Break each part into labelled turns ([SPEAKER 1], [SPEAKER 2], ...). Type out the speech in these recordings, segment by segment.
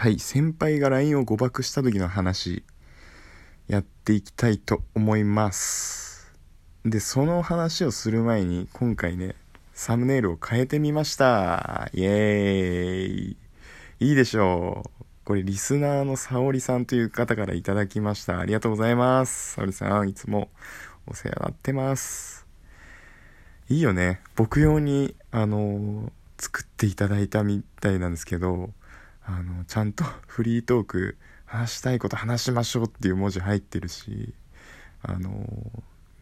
[SPEAKER 1] はい先輩が LINE を誤爆した時の話やっていきたいと思います。でその話をする前に今回ねサムネイルを変えてみました。イエーイ。いいでしょう。これリスナーの沙織さんという方からいただきました。ありがとうございます。沙織さんいつもお世話になってます。いいよね。僕用にあの作っていただいたみたいなんですけどあのちゃんと フリートーク話したいこと話しましょうっていう文字入ってるしあの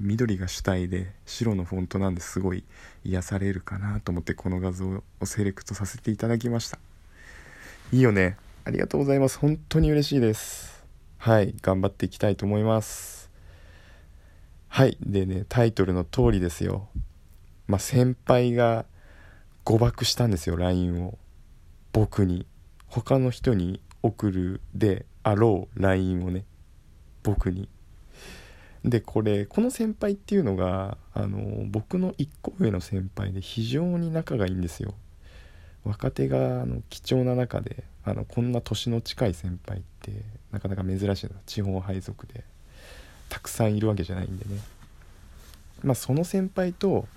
[SPEAKER 1] 緑が主体で白のフォントなんですごい癒されるかなと思ってこの画像をセレクトさせていただきました。いいよね。ありがとうございます。本当に嬉しいです。はい頑張っていきたいと思います。はいでねタイトルの通りですよ。まあ先輩が誤爆したんですよ LINE を。僕に。他の人に送るであろう LINE をね僕に。でこれこの先輩っていうのがあの僕の1個上の先輩で非常に仲がいいんですよ。若手があの貴重な中であのこんな年の近い先輩ってなかなか珍しいな。地方配属で。たくさんいるわけじゃないんでね。まあその先輩と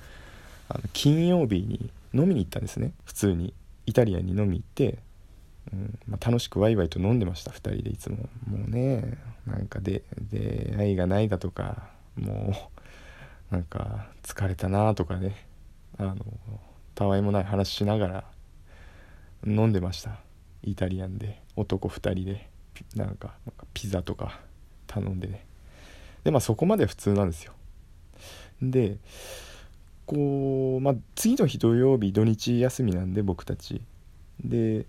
[SPEAKER 1] あの金曜日に飲みに行ったんですね。普通に。イタリアに飲み行ってうん。まあ、楽しくワイワイと飲んでました2人でいつも。もうねなんかで出会いがないだとかもう なんか疲れたなとかね。あのたわいもない話しながら飲んでました。イタリアンで。男2人で。なんかピザとか頼んでね。でまあそこまで普通なんですよ。でこうまあ次の日土曜日土日休みなんで僕たち。で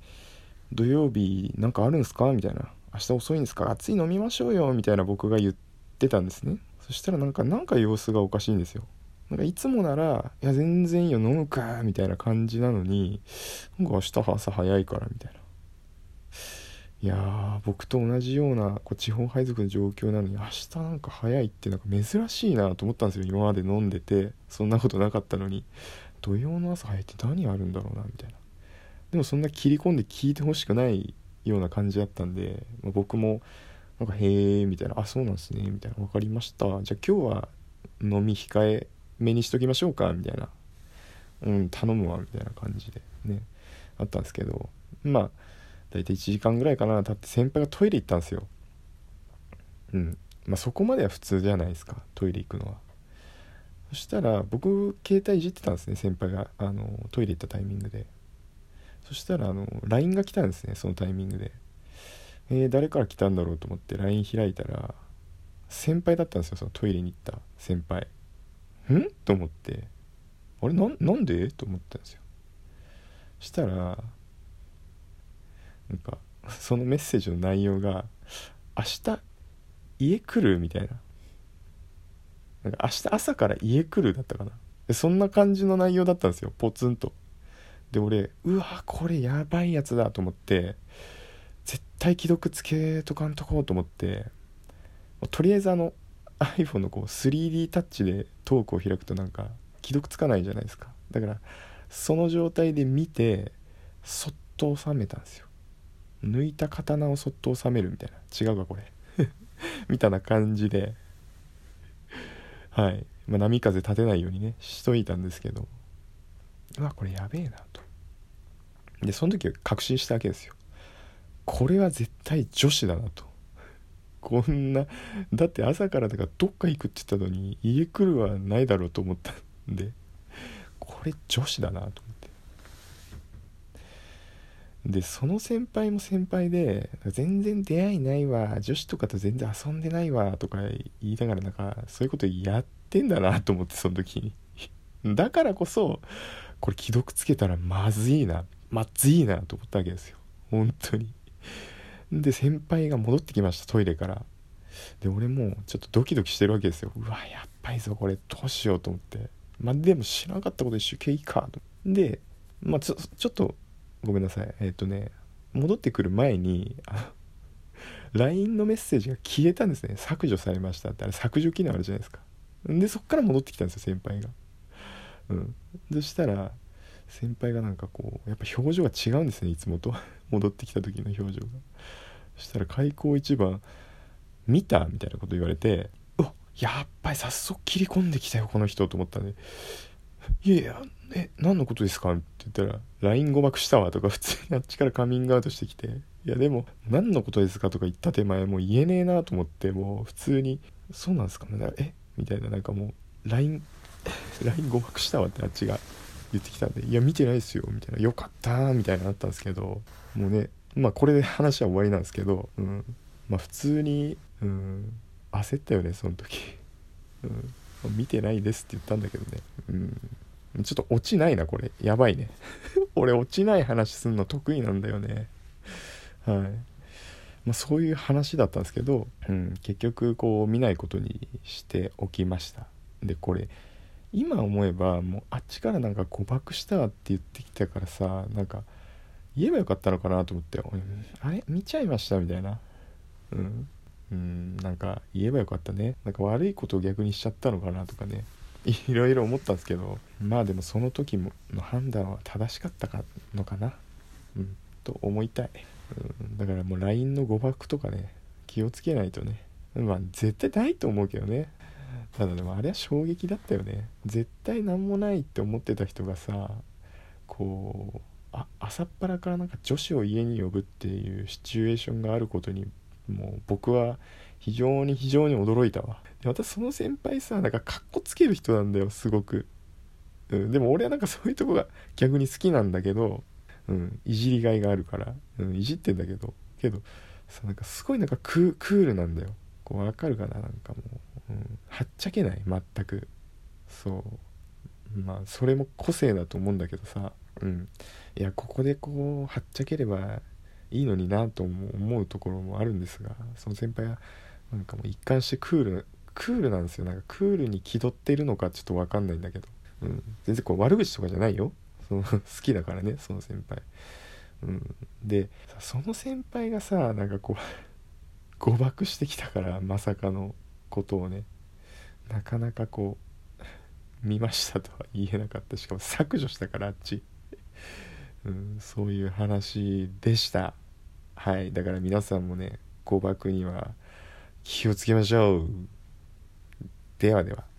[SPEAKER 1] 土曜日なんかあるんすか？みたいな明日遅いんですか暑い飲みましょうよみたいな僕が言ってたんですね。そしたらなんかなんか様子がおかしいんですよ。なんかいつもなら「いや全然いいよ飲むか」みたいな感じなのになんか明日朝早いからみたいな。いや僕と同じようなこう地方配属の状況なのに明日なんか早いってなんか珍しいなと思ったんですよ。今まで飲んでてそんなことなかったのに土曜の朝早いって何あるんだろうなみたいな。でもそんな切り込んで聞いてほしくないような感じだったんで、まあ、僕もなんか「へえ」みたいな「あそうなんですね」みたいな「分かりました。じゃあ今日は飲み控えめにしときましょうか」みたいな「うん頼むわ」みたいな感じでねあったんですけど。まあ大体1時間ぐらいかな。経って先輩がトイレ行ったんですよ。うん。まあそこまでは普通じゃないですかトイレ行くのは。そしたら僕携帯いじってたんですね先輩が。あのトイレ行ったタイミングで。そしたらあの LINE が来たんですねそのタイミングで。えー、誰から来たんだろうと思って LINE 開いたら先輩だったんですよそのトイレに行った先輩。ん？と思って。あれなんで？と思ったんですよ。したらなんかそのメッセージの内容が「明日家来る?」みたいな。なんか明日朝から家来る？だったかな。そんな感じの内容だったんですよポツンと。で俺うわこれやばいやつだと思って絶対既読つけとかんとこうと思ってとりあえずあの iPhone のこう 3D タッチでトークを開くとなんか既読つかないじゃないですか。だからその状態で見てそっと収めたんですよ。抜いた刀をそっと収めるみたいな。違うかこれ。みたいな感じで。はい、まあ、波風立てないようにねしといたんですけど。うわこれやべえなと。でその時は確信したわけですよ。これは絶対女子だなと。こんなだって朝からだからどっか行くって言ったのに家来るはないだろうと思ったんでこれ女子だなと思って。でその先輩も先輩で全然出会いないわ女子とかと全然遊んでないわとか言いながらなんかそういうことやってんだなと思ってその時に。だからこそこれ既読つけたらまずいなまずいなと思ったわけですよ。本当に。で先輩が戻ってきましたトイレから。で俺もちょっとドキドキしてるわけですよ。うわやっばいぞこれどうしようと思って。まあでも知らなかったこと一周経緯かと。でまあちょちょっとごめんなさい。えっ、ー、とね戻ってくる前に LINE のメッセージが消えたんですね。削除されましたって。あれ削除機能あるじゃないですか。でそっから戻ってきたんですよ先輩が。うんそしたら先輩がなんかこうやっぱ表情が違うんですねいつもと 戻ってきた時の表情がそしたら開口一番「見た?」みたいなこと言われて「うわやっぱり早速切り込んできたよこの人」と思ったんで「いやいやえ何のことですか?」って言ったら「LINE 誤爆したわ」とか普通にあっちからカミングアウトしてきて「いやでも何のことですか?」とか言った手前もう言えねえなと思ってもう普通に「そうなんですか？ねえ？みたいななんかもう LINE LINE 誤爆したわってあっちが言ってきたんで「いや見てないですよ」みたいな「よかった」みたいなのあったんですけどもうねまあこれで話は終わりなんですけど、うん、まあ普通に、うん、焦ったよねその時、うん、見てないですって言ったんだけどね、うん、ちょっと落ちないなこれ。やばいね。俺落ちない話すんの得意なんだよね。はい。まあ、そういう話だったんですけど、うん、結局こう見ないことにしておきました。でこれ今思えばもうあっちからなんか誤爆したって言ってきたからさなんか言えばよかったのかなと思って「あれ？見ちゃいました」みたいな。うん。うんなんか言えばよかったね。なんか悪いことを逆にしちゃったのかなとかね。いろいろ思ったんですけどまあでもその時の判断は正しかったかのかな。うんと思いたい、うん、だからもう LINE の誤爆とかね気をつけないとね。まあ絶対ないと思うけどね。ただでもあれは衝撃だったよね。絶対何もないって思ってた人がさこう朝っぱらからなんか女子を家に呼ぶっていうシチュエーションがあることにもう僕は非常に非常に驚いたわ。でまたその先輩さなんかかっこつける人なんだよすごく、うん、でも俺はなんかそういうとこが逆に好きなんだけど、うん、いじりがいがあるから、うん、いじってんだけどけどさなんかすごいなんかクールなんだよ。こうわかるかななんかもう、うん、はっちゃけない全く。そう。まあそれも個性だと思うんだけどさ。うん。いやここでこうはっちゃければいいのになと思うところもあるんですがその先輩はなんかもう一貫してクールクールなんですよ。なんかクールに気取ってるのかちょっと分かんないんだけど、うん、全然こう悪口とかじゃないよ。その好きだからねその先輩、うん、でその先輩がさなんかこう誤爆してきたからまさかの。ことをねなかなかこう 見ましたとは言えなかった。しかも削除したからあっち。うん、そういう話でした。はい。だから皆さんもね誤爆には気をつけましょう。ではでは。